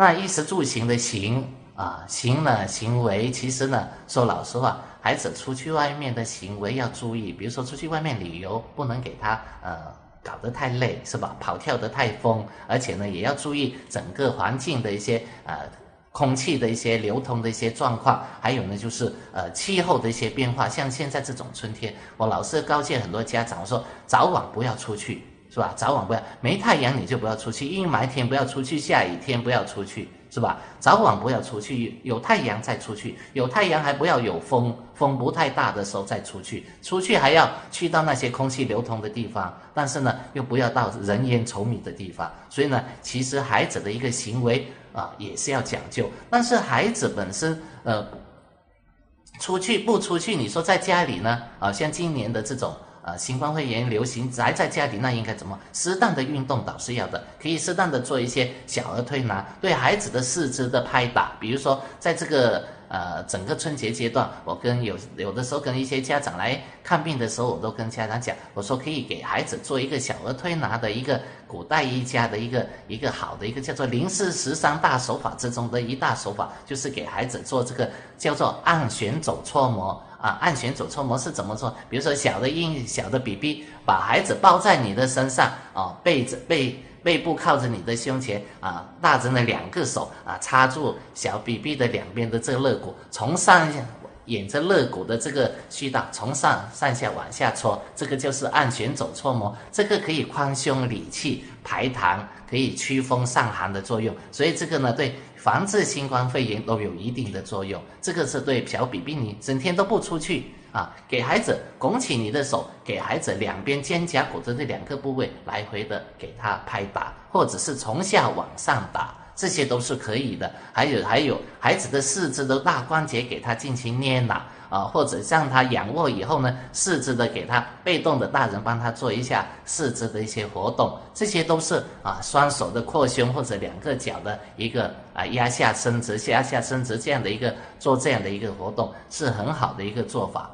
那衣食住行的行啊，行呢行为，其实呢说老实话，孩子出去外面的行为要注意，比如说出去外面旅游，不能给他呃搞得太累，是吧？跑跳得太疯，而且呢也要注意整个环境的一些呃。空气的一些流通的一些状况，还有呢，就是呃气候的一些变化。像现在这种春天，我老是告诫很多家长，我说早晚不要出去，是吧？早晚不要没太阳你就不要出去，阴霾天不要出去，下雨天不要出去。是吧？早晚不要出去，有太阳再出去，有太阳还不要有风，风不太大的时候再出去。出去还要去到那些空气流通的地方，但是呢，又不要到人烟稠密的地方。所以呢，其实孩子的一个行为啊，也是要讲究。但是孩子本身，呃，出去不出去？你说在家里呢？啊，像今年的这种。呃，新冠肺炎流行宅在家里，那应该怎么？适当的运动倒是要的，可以适当的做一些小儿推拿，对孩子的四肢的拍打，比如说在这个。呃，整个春节阶段，我跟有有的时候跟一些家长来看病的时候，我都跟家长讲，我说可以给孩子做一个小儿推拿的一个古代医家的一个一个好的一个叫做零四十三大手法之中的一大手法，就是给孩子做这个叫做按旋走搓摩啊，按旋走搓摩是怎么做？比如说小的婴小的 BB，把孩子抱在你的身上啊，背着背。背部靠着你的胸前啊，大人的两个手啊，插住小 BB 的两边的这个肋骨，从上沿着肋骨的这个渠道，从上上下往下搓，这个就是按旋走搓摩，这个可以宽胸理气、排痰，可以驱风散寒的作用。所以这个呢，对防治新冠肺炎都有一定的作用。这个是对小 BB 你整天都不出去。啊，给孩子拱起你的手，给孩子两边肩胛骨的这两个部位来回的给他拍打，或者是从下往上打，这些都是可以的。还有还有，孩子的四肢的大关节给他进行捏拿啊，或者让他仰卧以后呢，四肢的给他被动的大人帮他做一下四肢的一些活动，这些都是啊，双手的扩胸或者两个脚的一个啊压下伸直、压下伸直这样的一个做这样的一个活动，是很好的一个做法。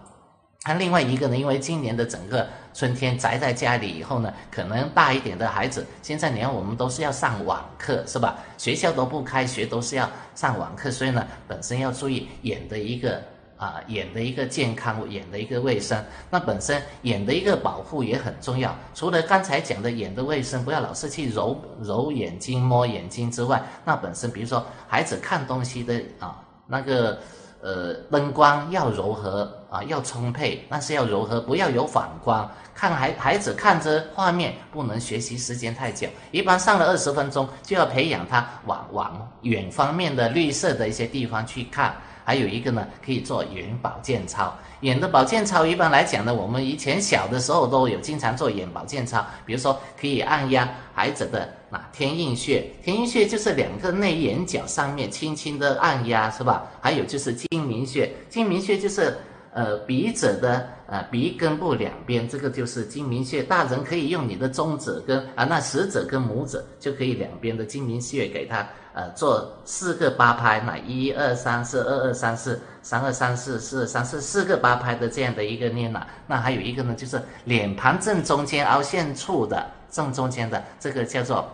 那另外一个呢？因为今年的整个春天宅在家里以后呢，可能大一点的孩子，现在你看我们都是要上网课，是吧？学校都不开学，都是要上网课，所以呢，本身要注意眼的一个啊眼的一个健康，眼的一个卫生。那本身眼的一个保护也很重要。除了刚才讲的眼的卫生，不要老是去揉揉眼睛、摸眼睛之外，那本身比如说孩子看东西的啊那个。呃，灯光要柔和啊，要充沛，但是要柔和，不要有反光。看孩孩子看着画面，不能学习时间太久。一般上了二十分钟，就要培养他往往远方面的绿色的一些地方去看。还有一个呢，可以做眼保健操。眼的保健操，一般来讲呢，我们以前小的时候都有经常做眼保健操，比如说可以按压孩子的。那天印穴，天印穴就是两个内眼角上面轻轻的按压，是吧？还有就是睛明穴，睛明穴就是呃鼻子的呃鼻根部两边，这个就是睛明穴。大人可以用你的中指跟啊那食指跟拇指就可以两边的睛明穴给它呃做四个八拍，那一二三四二二三四三二三四四二三四四个八拍的这样的一个念呐。那还有一个呢，就是脸盘正中间凹陷处的。正中间的这个叫做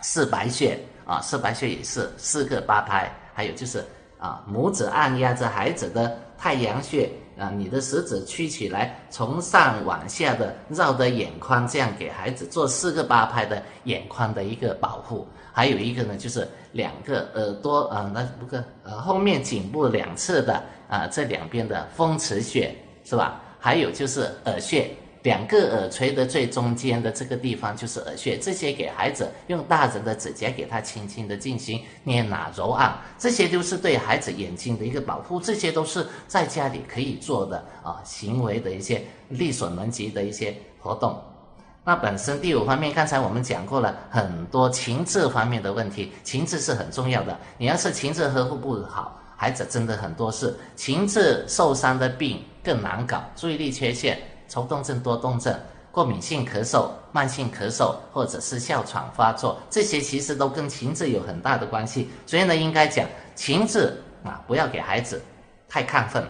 四白穴啊，四白穴也是四个八拍，还有就是啊，拇指按压着孩子的太阳穴啊，你的食指屈起来，从上往下的绕着眼眶，这样给孩子做四个八拍的眼眶的一个保护。还有一个呢，就是两个耳朵啊，那不个呃后面颈部两侧的啊这两边的风池穴是吧？还有就是耳穴。两个耳垂的最中间的这个地方就是耳穴，这些给孩子用大人的指甲给他轻轻的进行捏拿揉按，这些都是对孩子眼睛的一个保护，这些都是在家里可以做的啊，行为的一些力所能及的一些活动。那本身第五方面，刚才我们讲过了很多情志方面的问题，情志是很重要的。你要是情志呵护不好，孩子真的很多事，情志受伤的病更难搞，注意力缺陷。抽动症、多动症、过敏性咳嗽、慢性咳嗽，或者是哮喘发作，这些其实都跟情志有很大的关系。所以呢，应该讲情志啊，不要给孩子太亢奋，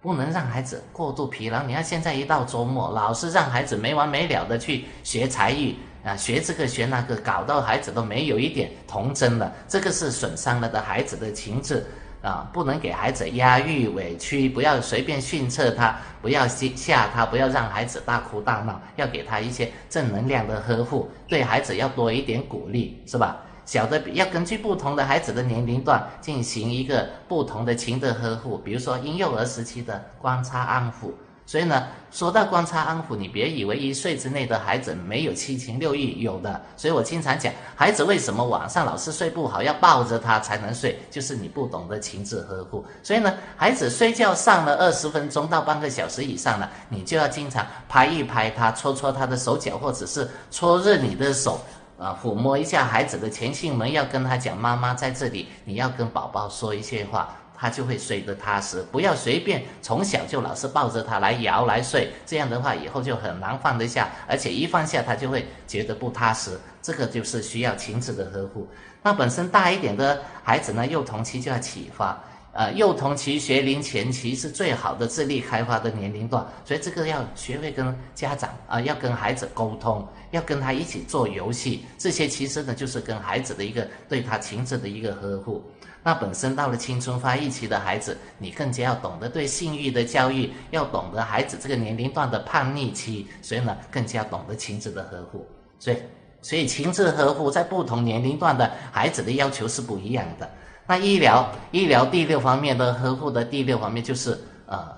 不能让孩子过度疲劳。你看现在一到周末，老是让孩子没完没了的去学才艺，啊，学这个学那个，搞到孩子都没有一点童真了，这个是损伤了的孩子的情志啊！不能给孩子压抑委屈，不要随便训斥他，不要吓他，不要让孩子大哭大闹，要给他一些正能量的呵护，对孩子要多一点鼓励，是吧？小的要根据不同的孩子的年龄段进行一个不同的情的呵护，比如说婴幼儿时期的观察安抚。所以呢，说到观察安抚，你别以为一岁之内的孩子没有七情六欲，有的。所以我经常讲，孩子为什么晚上老是睡不好，要抱着他才能睡，就是你不懂得情志呵护。所以呢，孩子睡觉上了二十分钟到半个小时以上了，你就要经常拍一拍他，搓搓他的手脚，或者是搓热你的手，啊，抚摸一下孩子的前囟门，要跟他讲妈妈在这里，你要跟宝宝说一些话。他就会睡得踏实，不要随便从小就老是抱着他来摇来睡，这样的话以后就很难放得下，而且一放下他就会觉得不踏实，这个就是需要亲子的呵护。那本身大一点的孩子呢，幼童期就要启发，呃，幼童期学龄前期是最好的智力开发的年龄段，所以这个要学会跟家长啊，要跟孩子沟通，要跟他一起做游戏，这些其实呢就是跟孩子的一个对他情志的一个呵护。那本身到了青春发育期的孩子，你更加要懂得对性欲的教育，要懂得孩子这个年龄段的叛逆期，所以呢，更加懂得亲子的呵护。所以，所以亲子呵护在不同年龄段的孩子的要求是不一样的。那医疗，医疗第六方面的呵护的第六方面就是呃，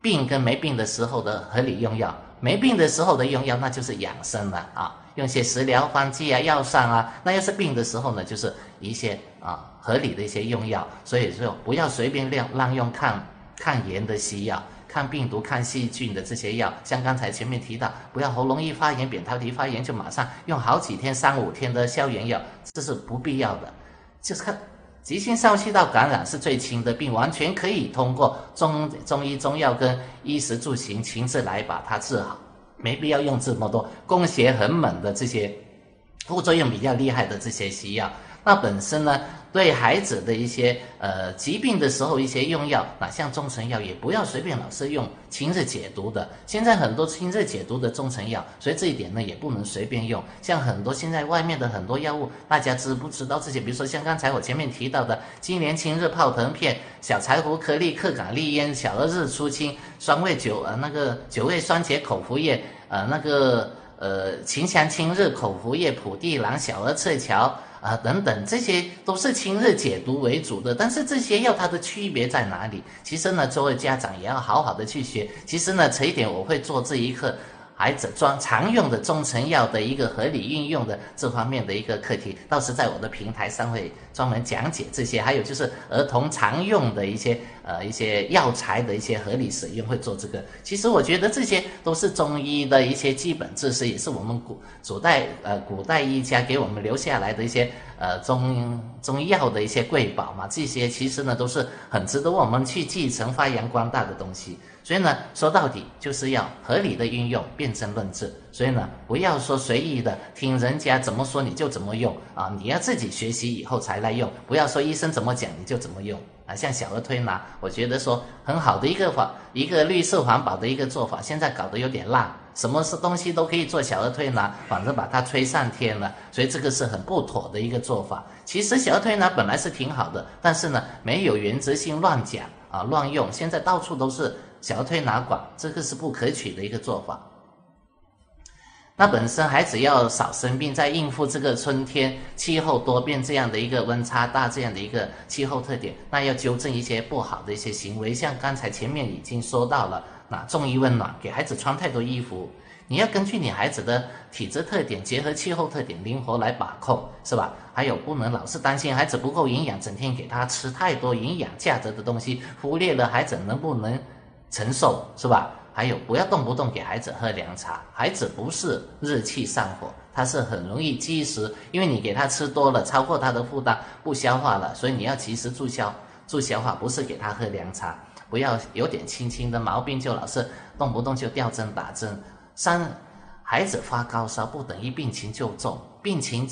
病跟没病的时候的合理用药，没病的时候的用药那就是养生了啊。用些食疗方剂啊，药膳啊，那要是病的时候呢，就是一些啊合理的一些用药。所以说，不要随便乱滥用抗抗炎的西药、抗病毒、抗细菌的这些药。像刚才前面提到，不要喉咙一发炎、扁桃体发炎就马上用好几天、三五天的消炎药，这是不必要的。就是看急性上气道感染是最轻的病，完全可以通过中中医中药跟衣食住行亲自来把它治好。没必要用这么多供血很猛的这些副作用比较厉害的这些西药。那本身呢，对孩子的一些呃疾病的时候一些用药，那像中成药也不要随便老是用清热解毒的。现在很多清热解毒的中成药，所以这一点呢也不能随便用。像很多现在外面的很多药物，大家知不知道这些？比如说像刚才我前面提到的金莲清热泡腾片、小柴胡颗粒克感利咽、小儿日出清、双味九呃那个九味酸茄口服液。呃，那个呃，秦香清热口服液、普地蓝、小儿赤荞啊等等，这些都是清热解毒为主的。但是这些药它的区别在哪里？其实呢，作为家长也要好好的去学。其实呢，这一点我会做这一课。孩子装常用的中成药的一个合理运用的这方面的一个课题，到时在我的平台上会专门讲解这些。还有就是儿童常用的一些呃一些药材的一些合理使用，会做这个。其实我觉得这些都是中医的一些基本知识，也是我们古古代呃古代医家给我们留下来的一些呃中中医药的一些瑰宝嘛。这些其实呢都是很值得我们去继承、发扬光大的东西。所以呢，说到底就是要合理的运用，辨证论治。所以呢，不要说随意的听人家怎么说你就怎么用啊！你要自己学习以后才来用，不要说医生怎么讲你就怎么用啊！像小儿推拿，我觉得说很好的一个法，一个绿色环保的一个做法，现在搞得有点烂，什么是东西都可以做小儿推拿，反正把它吹上天了，所以这个是很不妥的一个做法。其实小儿推拿本来是挺好的，但是呢，没有原则性乱讲啊乱用，现在到处都是。小推拿馆，这个是不可取的一个做法。那本身孩子要少生病，在应付这个春天气候多变这样的一个温差大这样的一个气候特点，那要纠正一些不好的一些行为。像刚才前面已经说到了，那重于温暖，给孩子穿太多衣服，你要根据你孩子的体质特点，结合气候特点，灵活来把控，是吧？还有不能老是担心孩子不够营养，整天给他吃太多营养价值的东西，忽略了孩子能不能。承受是吧？还有不要动不动给孩子喝凉茶，孩子不是热气上火，他是很容易积食，因为你给他吃多了，超过他的负担，不消化了，所以你要及时助消助消化，不是给他喝凉茶，不要有点轻轻的毛病就老是动不动就吊针打针。三，孩子发高烧不等于病情就重，病情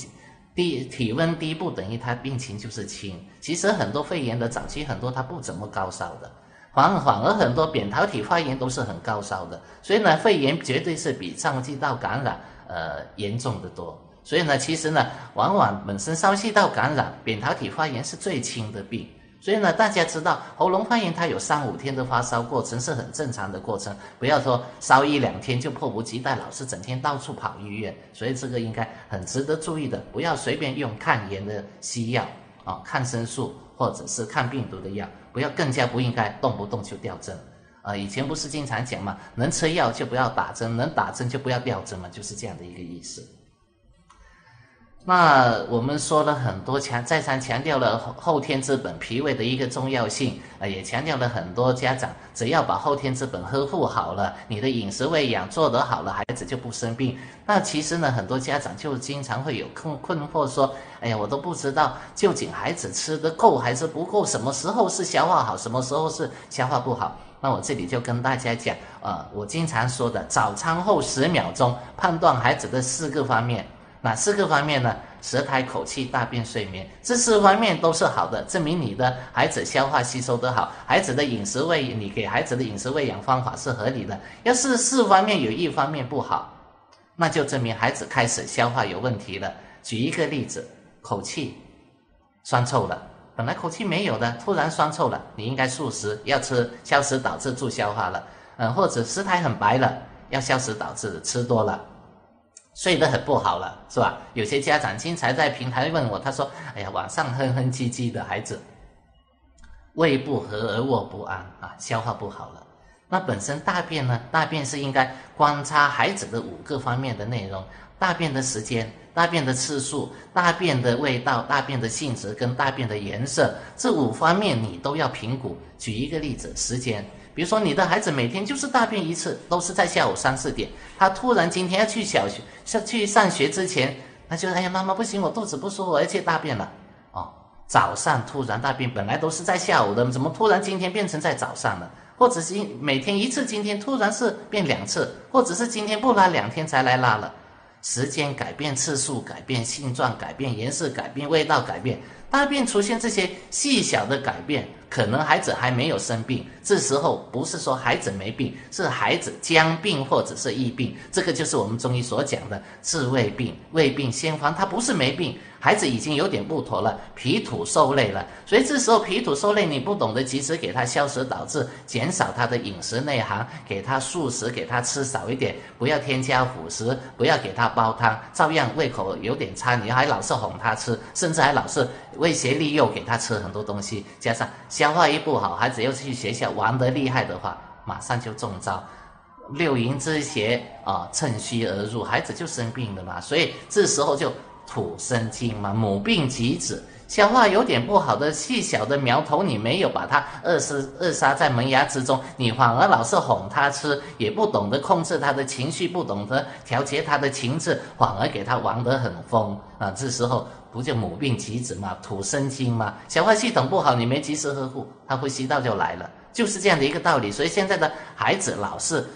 低体温低不等于他病情就是轻，其实很多肺炎的早期很多他不怎么高烧的。反反而很多扁桃体发炎都是很高烧的，所以呢，肺炎绝对是比上气道感染，呃严重的多。所以呢，其实呢，往往本身呼吸道感染，扁桃体发炎是最轻的病。所以呢，大家知道喉咙发炎它有三五天的发烧过程是很正常的过程，不要说烧一两天就迫不及待，老是整天到处跑医院。所以这个应该很值得注意的，不要随便用抗炎的西药啊，抗生素或者是抗病毒的药，不要更加不应该动不动就吊针啊。以前不是经常讲嘛，能吃药就不要打针，能打针就不要吊针嘛，就是这样的一个意思。那我们说了很多强，再三强调了后天之本脾胃的一个重要性啊，也强调了很多家长，只要把后天之本呵护好了，你的饮食喂养做得好了，孩子就不生病。那其实呢，很多家长就经常会有困困惑，说，哎呀，我都不知道究竟孩子吃的够还是不够，什么时候是消化好，什么时候是消化不好。那我这里就跟大家讲，呃，我经常说的早餐后十秒钟判断孩子的四个方面。哪四个方面呢？舌苔、口气、大便、睡眠，这四方面都是好的，证明你的孩子消化吸收得好，孩子的饮食喂，你给孩子的饮食喂养方法是合理的。要是四方面有一方面不好，那就证明孩子开始消化有问题了。举一个例子，口气酸臭了，本来口气没有的，突然酸臭了，你应该素食，要吃消食导致助消化了。嗯，或者舌苔很白了，要消食导致吃多了。睡得很不好了，是吧？有些家长经常在平台问我，他说：“哎呀，晚上哼哼唧唧的孩子，胃不和而卧不安啊，消化不好了。那本身大便呢？大便是应该观察孩子的五个方面的内容：大便的时间、大便的次数、大便的味道、大便的性质跟大便的颜色，这五方面你都要评估。举一个例子，时间。”比如说，你的孩子每天就是大便一次，都是在下午三四点。他突然今天要去小学，上去上学之前，他就哎呀，妈妈不行，我肚子不舒服，我要去大便了。哦，早上突然大便，本来都是在下午的，怎么突然今天变成在早上了？或者是每天一次，今天突然是变两次，或者是今天不拉两天才来拉了？时间改变，次数改变，性状改变，颜色改变，味道改变，大便出现这些细小的改变。可能孩子还没有生病，这时候不是说孩子没病，是孩子将病或者是疫病，这个就是我们中医所讲的治胃病，胃病先防，他不是没病。孩子已经有点不妥了，脾土受累了，所以这时候脾土受累，你不懂得及时给他消食导致，减少他的饮食内涵，给他素食，给他吃少一点，不要添加辅食，不要给他煲汤，照样胃口有点差，你还老是哄他吃，甚至还老是威胁利诱给他吃很多东西，加上消化一不好，孩子又去学校玩得厉害的话，马上就中招，六淫之邪啊趁虚而入，孩子就生病了嘛，所以这时候就。土生金嘛，母病及子，消化有点不好的细小的苗头，你没有把它扼杀扼杀在萌芽之中，你反而老是哄他吃，也不懂得控制他的情绪，不懂得调节他的情志，反而给他玩得很疯啊！这时候不就母病及子嘛，土生金嘛，消化系统不好，你没及时呵护，他呼吸道就来了，就是这样的一个道理。所以现在的孩子老是。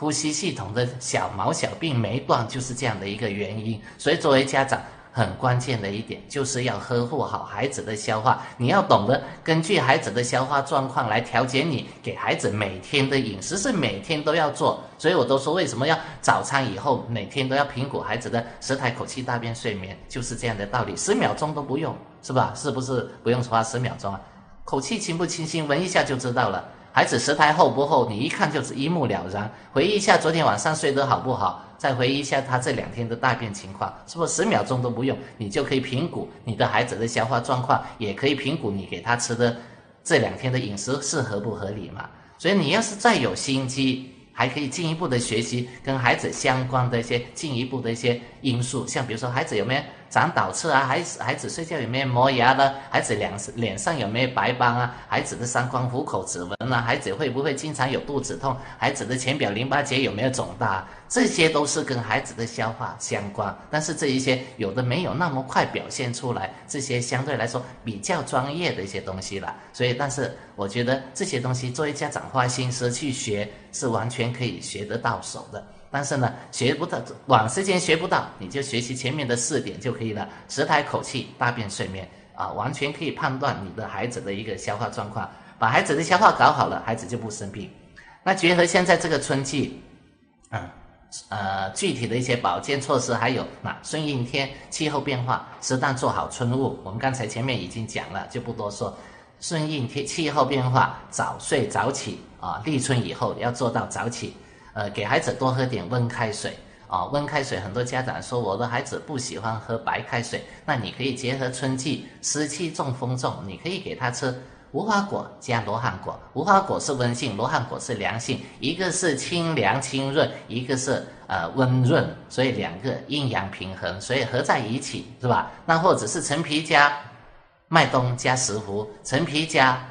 呼吸系统的小毛小病没断，就是这样的一个原因。所以作为家长，很关键的一点就是要呵护好孩子的消化。你要懂得根据孩子的消化状况来调节你给孩子每天的饮食，是每天都要做。所以我都说，为什么要早餐以后每天都要评估孩子的舌苔、口气、大便、睡眠，就是这样的道理。十秒钟都不用，是吧？是不是不用花十秒钟啊？口气清不清新，闻一下就知道了。孩子舌苔厚不厚？你一看就是一目了然。回忆一下昨天晚上睡得好不好？再回忆一下他这两天的大便情况，是不是十秒钟都不用，你就可以评估你的孩子的消化状况，也可以评估你给他吃的这两天的饮食是合不合理嘛？所以你要是再有心机，还可以进一步的学习跟孩子相关的一些进一步的一些因素，像比如说孩子有没有？长倒刺啊，孩子孩子睡觉有没有磨牙的？孩子脸脸上有没有白斑啊？孩子的三光虎口指纹啊？孩子会不会经常有肚子痛？孩子的浅表淋巴结有没有肿大？这些都是跟孩子的消化相关。但是这一些有的没有那么快表现出来，这些相对来说比较专业的一些东西了。所以，但是我觉得这些东西作为家长花心思去学，是完全可以学得到手的。但是呢，学不到，短时间学不到，你就学习前面的四点就可以了。舌苔、口气、大便、睡眠啊，完全可以判断你的孩子的一个消化状况。把孩子的消化搞好了，孩子就不生病。那结合现在这个春季，嗯，呃，具体的一些保健措施，还有那顺应天气候变化，适当做好春雾。我们刚才前面已经讲了，就不多说。顺应天气候变化，早睡早起啊，立春以后要做到早起。呃，给孩子多喝点温开水啊，温开水。很多家长说我的孩子不喜欢喝白开水，那你可以结合春季湿气重、风重，你可以给他吃。无花果加罗汉果，无花果是温性，罗汉果是凉性，一个是清凉清润，一个是呃温润，所以两个阴阳平衡，所以合在一起是吧？那或者是陈皮加麦冬加石斛，陈皮加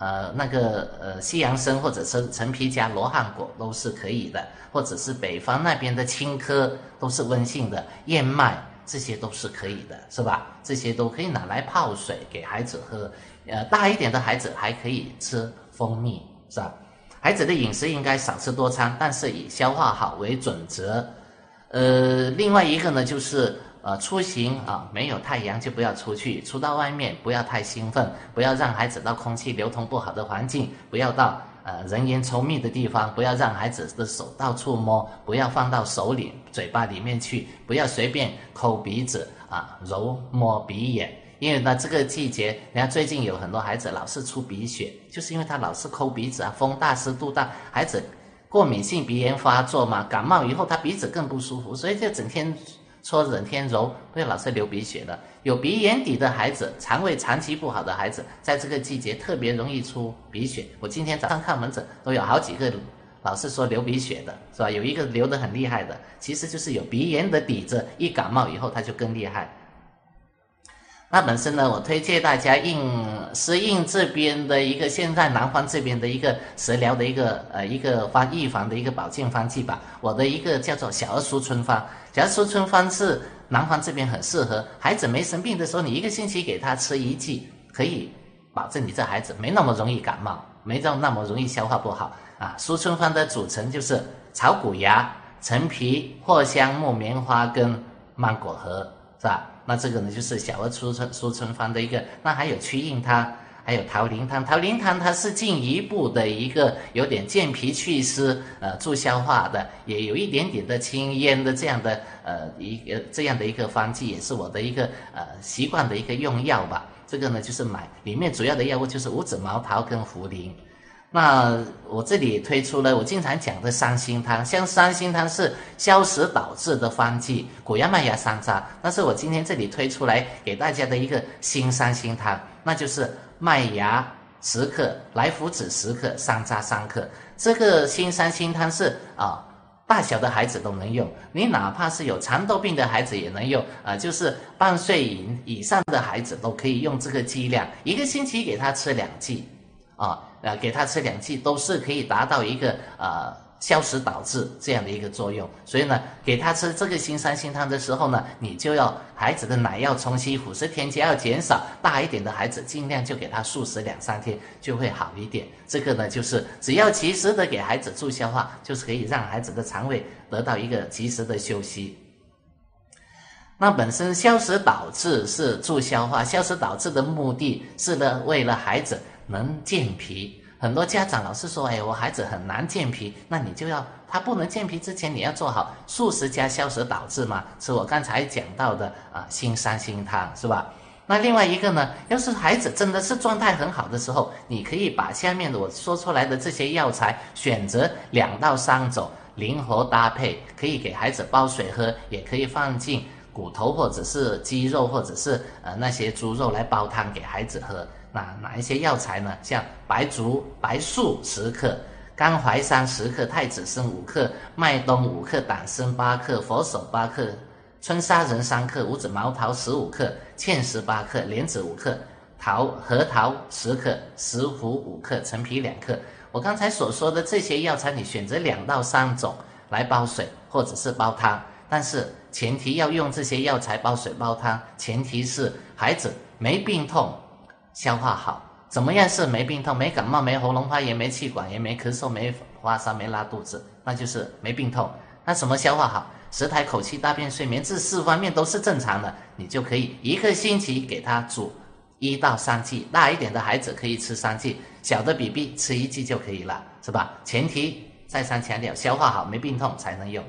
呃那个呃西洋参，或者是陈皮加罗汉果都是可以的，或者是北方那边的青稞都是温性的，燕麦这些都是可以的，是吧？这些都可以拿来泡水给孩子喝。呃，大一点的孩子还可以吃蜂蜜，是吧？孩子的饮食应该少吃多餐，但是以消化好为准则。呃，另外一个呢，就是呃，出行啊，没有太阳就不要出去，出到外面不要太兴奋，不要让孩子到空气流通不好的环境，不要到呃人烟稠密的地方，不要让孩子的手到处摸，不要放到手里、嘴巴里面去，不要随便抠鼻子啊、揉摸鼻眼。因为呢，这个季节，你看最近有很多孩子老是出鼻血，就是因为他老是抠鼻子啊，风大湿度大，孩子过敏性鼻炎发作嘛，感冒以后他鼻子更不舒服，所以就整天搓、整天揉，会老是流鼻血的。有鼻炎底的孩子，肠胃长期不好的孩子，在这个季节特别容易出鼻血。我今天早上看门诊都有好几个老是说流鼻血的，是吧？有一个流得很厉害的，其实就是有鼻炎的底子，一感冒以后他就更厉害。那本身呢，我推荐大家应适应这边的一个现在南方这边的一个食疗的一个呃一个方预防的一个保健方剂吧。我的一个叫做小儿舒春方，小儿舒春方是南方这边很适合孩子没生病的时候，你一个星期给他吃一剂，可以保证你这孩子没那么容易感冒，没这那么容易消化不好啊。舒春方的组成就是草谷芽、陈皮、藿香、木棉花跟芒果核，是吧？那这个呢，就是小儿舒春舒春方的一个。那还有祛印汤，还有桃林汤。桃林汤它是进一步的一个有点健脾祛湿、呃助消化的，也有一点点的清咽的这样的呃一个这样的一个方剂，也是我的一个呃习惯的一个用药吧。这个呢，就是买里面主要的药物就是五子毛桃跟茯苓。那我这里推出了我经常讲的三星汤，像三星汤是消食导滞的方剂，谷芽麦芽山楂。但是我今天这里推出来给大家的一个新三星汤，那就是麦芽十克，来福子十克，山楂三克。这个新三星汤是啊，大小的孩子都能用，你哪怕是有蚕豆病的孩子也能用啊，就是半岁以以上的孩子都可以用这个剂量，一个星期给他吃两剂啊。给他吃两剂都是可以达到一个呃消食导滞这样的一个作用，所以呢，给他吃这个新三星汤的时候呢，你就要孩子的奶要冲稀，辅食添加要减少，大一点的孩子尽量就给他素食两三天就会好一点。这个呢，就是只要及时的给孩子助消化，就是可以让孩子的肠胃得到一个及时的休息。那本身消食导滞是助消化，消食导滞的目的是呢，为了孩子。能健脾，很多家长老是说：“哎，我孩子很难健脾。”那你就要他不能健脾之前，你要做好素食加消食导致嘛，是我刚才讲到的啊，心三心汤是吧？那另外一个呢，要是孩子真的是状态很好的时候，你可以把下面的我说出来的这些药材选择两到三种，灵活搭配，可以给孩子煲水喝，也可以放进骨头或者是鸡肉或者是呃那些猪肉来煲汤给孩子喝。哪哪一些药材呢？像白术、白术十克，甘淮山十克，太子参五克，麦冬五克，党参八克，佛手八克，春砂仁三克，五子毛桃十五克，芡实八克，莲子五克，桃核桃十克，石斛五克，陈皮两克。我刚才所说的这些药材，你选择两到三种来煲水或者是煲汤，但是前提要用这些药材煲水煲汤，前提是孩子没病痛。消化好，怎么样是没病痛、没感冒、没喉咙发炎、没气管炎、没咳嗽、没发烧、没拉肚子？那就是没病痛。那什么消化好？舌苔、口气、大便、睡眠这四方面都是正常的，你就可以一个星期给他煮一到三剂。大一点的孩子可以吃三剂，小的 BB 吃一剂就可以了，是吧？前提再三强调，消化好没病痛才能用。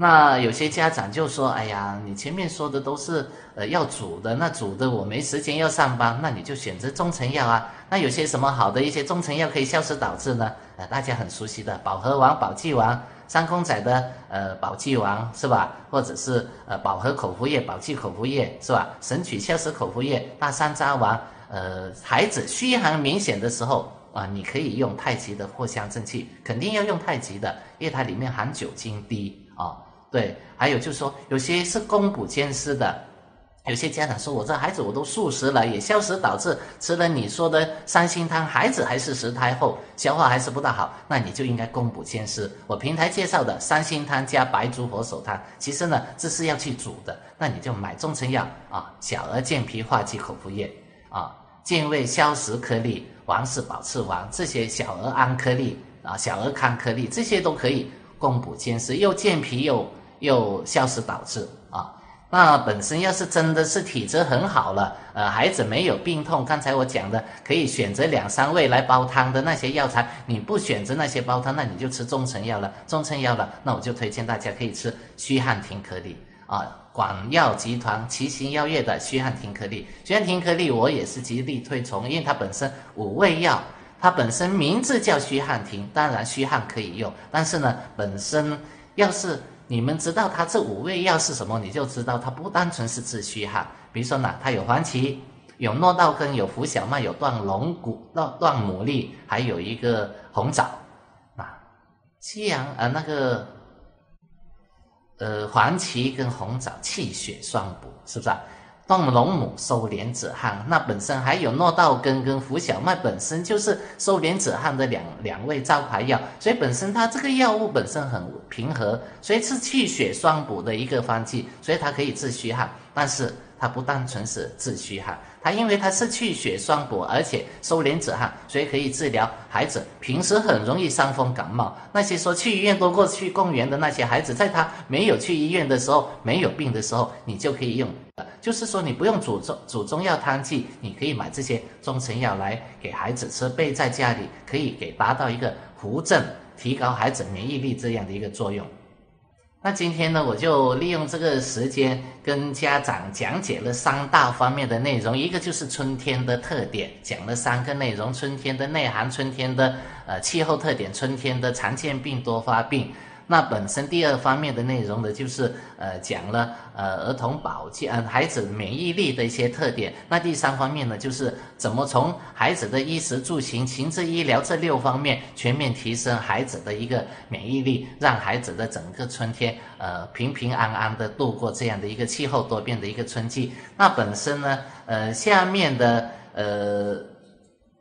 那有些家长就说：“哎呀，你前面说的都是呃要煮的，那煮的我没时间要上班，那你就选择中成药啊。那有些什么好的一些中成药可以消食导滞呢？呃，大家很熟悉的保和丸、保济丸，三公仔的呃保济丸是吧？或者是呃保和口服液、保济口服液是吧？神曲消食口服液、大山楂丸。呃，孩子虚寒明显的时候啊，你可以用太极的藿香正气，肯定要用太极的，因为它里面含酒精低啊。对，还有就是说，有些是供补兼施的，有些家长说，我这孩子我都素食了，也消食导致吃了你说的三星汤，孩子还是食胎后，消化还是不大好，那你就应该供补兼施。我平台介绍的三星汤加白术火手汤，其实呢这是要去煮的，那你就买中成药啊，小儿健脾化积口服液啊，健胃消食颗粒，王氏保赤丸这些小儿安颗粒啊，小儿康颗粒这些都可以供补兼施，又健脾又。又消食导致啊，那本身要是真的是体质很好了，呃，孩子没有病痛，刚才我讲的可以选择两三味来煲汤的那些药材，你不选择那些煲汤，那你就吃中成药了。中成药了，那我就推荐大家可以吃虚汗停颗粒啊，广药集团奇行药业的虚汗停颗粒。虚汗停颗粒我也是极力推崇，因为它本身五味药，它本身名字叫虚汗停，当然虚汗可以用，但是呢，本身要是。你们知道它这五味药是什么，你就知道它不单纯是治虚哈。比如说呢，它有黄芪，有糯稻根，有浮小麦，有断龙骨、断断牡蛎，还有一个红枣。啊，西洋呃那个呃黄芪跟红枣气血双补，是不是啊？断龙母收敛止汗，那本身还有诺道根跟浮小麦，本身就是收敛止汗的两两味招牌药，所以本身它这个药物本身很平和，所以是气血双补的一个方剂，所以它可以治虚汗，但是它不单纯是治虚汗。它因为它是气血双补，而且收敛止汗，所以可以治疗孩子平时很容易伤风感冒。那些说去医院多过去公园的那些孩子，在他没有去医院的时候，没有病的时候，你就可以用。就是说你不用煮中煮中药汤剂，你可以买这些中成药来给孩子吃，备在家里，可以给达到一个扶正、提高孩子免疫力这样的一个作用。那今天呢，我就利用这个时间跟家长讲解了三大方面的内容，一个就是春天的特点，讲了三个内容：春天的内涵、春天的呃气候特点、春天的常见病多发病。那本身第二方面的内容呢，就是呃讲了呃儿童保健，呃孩子免疫力的一些特点。那第三方面呢，就是怎么从孩子的衣食住行、情志医疗这六方面全面提升孩子的一个免疫力，让孩子的整个春天呃平平安安的度过这样的一个气候多变的一个春季。那本身呢，呃下面的呃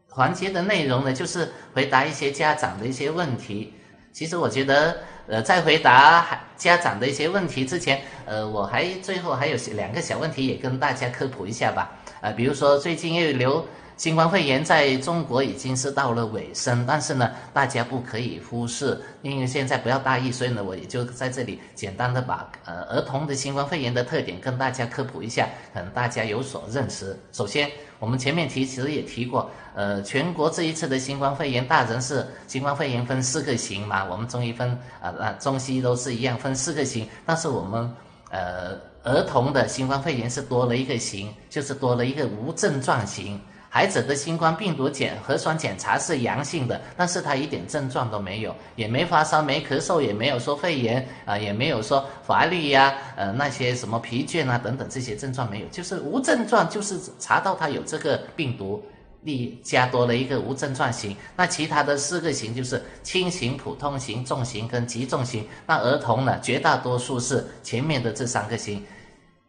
环节的内容呢，就是回答一些家长的一些问题。其实我觉得。呃，在回答家长的一些问题之前，呃，我还最后还有两个小问题也跟大家科普一下吧。呃，比如说最近又流新冠肺炎在中国已经是到了尾声，但是呢，大家不可以忽视，因为现在不要大意，所以呢，我也就在这里简单的把呃儿童的新冠肺炎的特点跟大家科普一下，可能大家有所认识。首先。我们前面提其实也提过，呃，全国这一次的新冠肺炎，大人是新冠肺炎分四个型嘛，我们中医分啊啊，中西医都是一样分四个型，但是我们呃儿童的新冠肺炎是多了一个型，就是多了一个无症状型。孩子的新冠病毒检核酸检查是阳性的，但是他一点症状都没有，也没发烧，没咳嗽，也没有说肺炎啊，也没有说乏力呀，呃，那些什么疲倦啊等等这些症状没有，就是无症状，就是查到他有这个病毒，例加多了一个无症状型。那其他的四个型就是轻型、普通型、重型跟极重型。那儿童呢，绝大多数是前面的这三个型。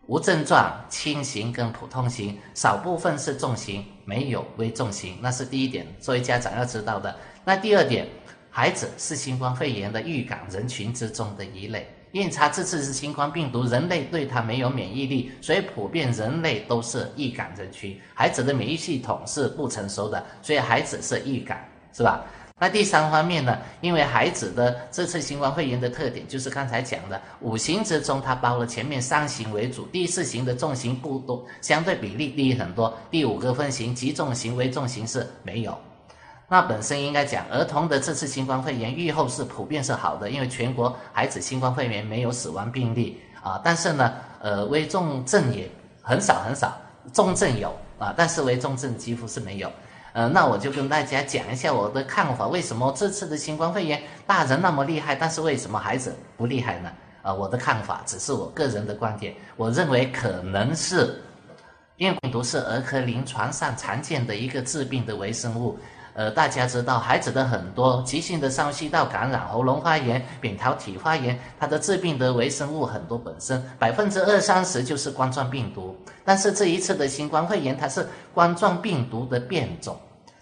无症状、轻型跟普通型，少部分是重型，没有危重型，那是第一点，作为家长要知道的。那第二点，孩子是新冠肺炎的预感人群之中的一类，验查这次是新冠病毒，人类对它没有免疫力，所以普遍人类都是易感人群。孩子的免疫系统是不成熟的，所以孩子是易感，是吧？那第三方面呢？因为孩子的这次新冠肺炎的特点，就是刚才讲的五行之中，它包了前面三型为主，第四型的重型不多，相对比例低很多。第五个分型极重型、危重型是没有。那本身应该讲，儿童的这次新冠肺炎预后是普遍是好的，因为全国孩子新冠肺炎没有死亡病例啊。但是呢，呃，危重症也很少很少，重症有啊，但是危重症几乎是没有。呃，那我就跟大家讲一下我的看法，为什么这次的新冠肺炎大人那么厉害，但是为什么孩子不厉害呢？啊，我的看法只是我个人的观点，我认为可能是，因为病毒是儿科临床上常见的一个致病的微生物。呃，大家知道，孩子的很多急性的上呼吸道感染、喉咙发炎、扁桃体发炎，它的致病的微生物很多，本身百分之二三十就是冠状病毒。但是这一次的新冠肺炎，它是冠状病毒的变种。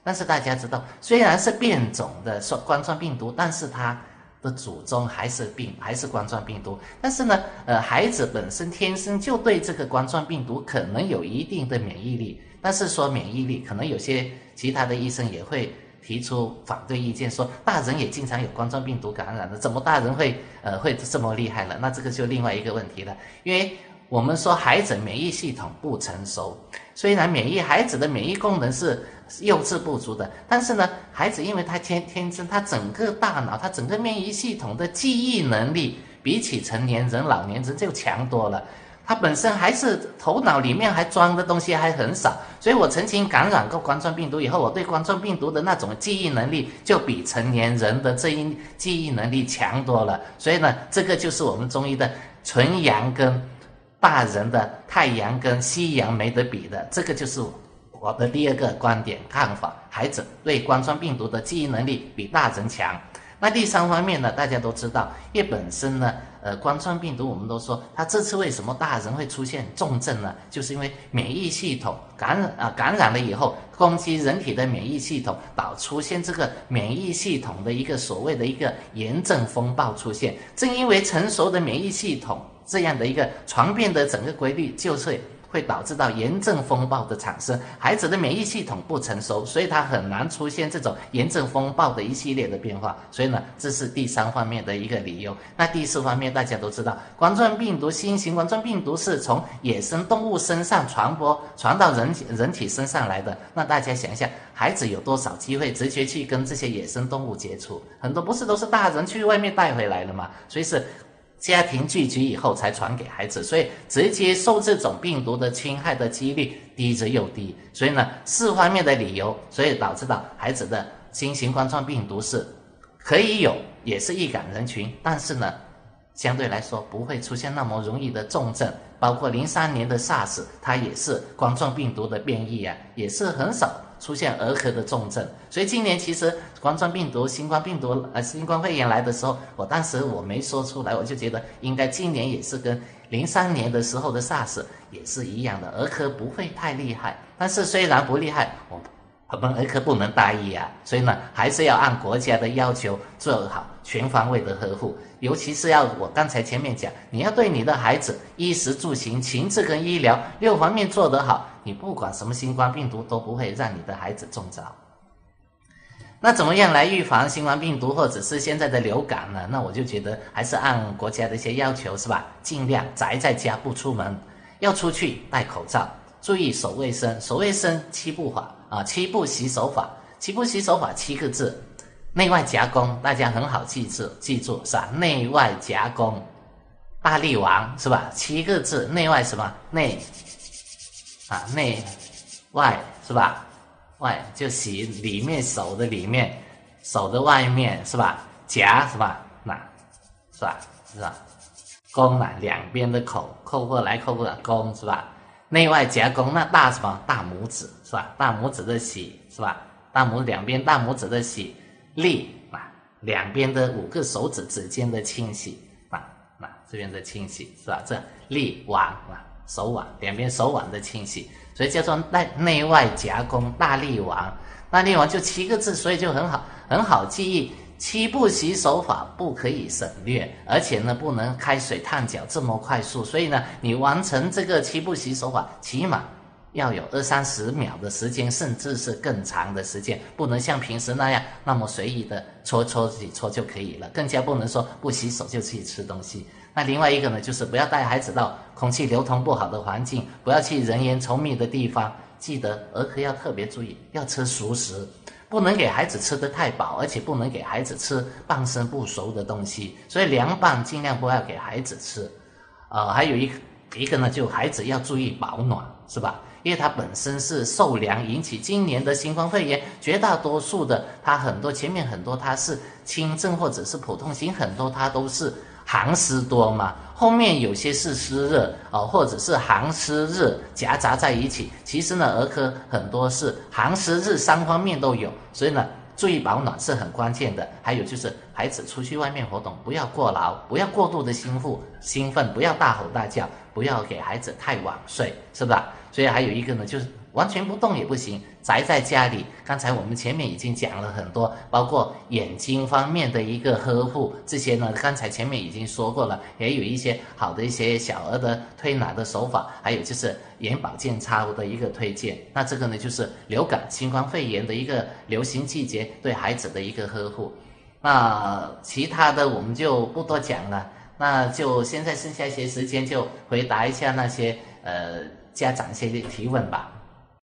但是大家知道，虽然是变种的说冠状病毒，但是它的祖宗还是病，还是冠状病毒。但是呢，呃，孩子本身天生就对这个冠状病毒可能有一定的免疫力。但是说免疫力，可能有些其他的医生也会提出反对意见，说大人也经常有冠状病毒感染的，怎么大人会呃会这么厉害了？那这个就另外一个问题了。因为我们说孩子免疫系统不成熟，虽然免疫孩子的免疫功能是幼稚不足的，但是呢，孩子因为他天天生他整个大脑他整个免疫系统的记忆能力比起成年人老年人就强多了。他本身还是头脑里面还装的东西还很少，所以我曾经感染过冠状病毒以后，我对冠状病毒的那种记忆能力就比成年人的这一记忆能力强多了。所以呢，这个就是我们中医的纯阳跟大人的太阳跟西阳没得比的，这个就是我的第二个观点看法。孩子对冠状病毒的记忆能力比大人强。那第三方面呢，大家都知道，因为本身呢。呃，冠状病毒，我们都说它这次为什么大人会出现重症呢？就是因为免疫系统感染啊，感染了以后攻击人体的免疫系统，导出现这个免疫系统的一个所谓的一个炎症风暴出现。正因为成熟的免疫系统这样的一个传变的整个规律，就是。会导致到炎症风暴的产生，孩子的免疫系统不成熟，所以他很难出现这种炎症风暴的一系列的变化。所以呢，这是第三方面的一个理由。那第四方面，大家都知道，冠状病毒新型冠状病毒是从野生动物身上传播，传到人人体身上来的。那大家想一下，孩子有多少机会直接去跟这些野生动物接触？很多不是都是大人去外面带回来的嘛？所以是。家庭聚集以后才传给孩子，所以直接受这种病毒的侵害的几率低之又低。所以呢，四方面的理由，所以导致到孩子的新型冠状病毒是可以有，也是易感人群，但是呢，相对来说不会出现那么容易的重症。包括零三年的 SARS，它也是冠状病毒的变异啊，也是很少。出现儿科的重症，所以今年其实冠状病毒、新冠病毒呃新冠肺炎来的时候，我当时我没说出来，我就觉得应该今年也是跟零三年的时候的 SARS 也是一样的，儿科不会太厉害。但是虽然不厉害，我我们儿科不能大意啊，所以呢还是要按国家的要求做好全方位的呵护，尤其是要我刚才前面讲，你要对你的孩子衣食住行、情志跟医疗六方面做得好。你不管什么新冠病毒都不会让你的孩子中招。那怎么样来预防新冠病毒或者是现在的流感呢？那我就觉得还是按国家的一些要求是吧？尽量宅在家不出门，要出去戴口罩，注意守卫生。守卫生七步法啊，七步洗手法，七步洗手法七个字，内外夹攻，大家很好记住，记住是吧？内外夹攻，大力王是吧？七个字，内外什么内？啊，内外是吧？外就洗里面手的里面，手的外面是吧？夹是吧？那，是吧？是吧？弓啊，两边的口扣过来扣过来，弓是吧？内外夹攻，那大什么？大拇指是吧？大拇指的洗是吧？大拇两边大拇指的洗，力啊，两边的五个手指指尖的清洗啊，那这边的清洗是吧？这力腕啊。手腕两边手腕的清洗，所以叫做内内外夹攻大力丸。大力丸就七个字，所以就很好很好记忆。七步洗手法不可以省略，而且呢不能开水烫脚这么快速。所以呢，你完成这个七步洗手法，起码要有二三十秒的时间，甚至是更长的时间，不能像平时那样那么随意的搓搓几搓就可以了。更加不能说不洗手就去吃东西。那另外一个呢，就是不要带孩子到空气流通不好的环境，不要去人烟稠密的地方。记得儿科要特别注意，要吃熟食，不能给孩子吃的太饱，而且不能给孩子吃半生不熟的东西，所以凉拌尽量不要给孩子吃。呃，还有一一个呢，就孩子要注意保暖，是吧？因为它本身是受凉引起今年的新冠肺炎，绝大多数的它很多前面很多它是轻症或者是普通型，很多它都是寒湿多嘛，后面有些是湿热哦，或者是寒湿热夹杂在一起。其实呢，儿科很多是寒湿热三方面都有，所以呢，注意保暖是很关键的。还有就是孩子出去外面活动不要过劳，不要过度的兴奋兴奋，不要大吼大叫，不要给孩子太晚睡，是吧？所以还有一个呢，就是完全不动也不行，宅在家里。刚才我们前面已经讲了很多，包括眼睛方面的一个呵护，这些呢，刚才前面已经说过了，也有一些好的一些小儿的推拿的手法，还有就是眼保健操的一个推荐。那这个呢，就是流感、新冠肺炎的一个流行季节对孩子的一个呵护。那其他的我们就不多讲了，那就现在剩下一些时间就回答一下那些呃。家长一些提问吧。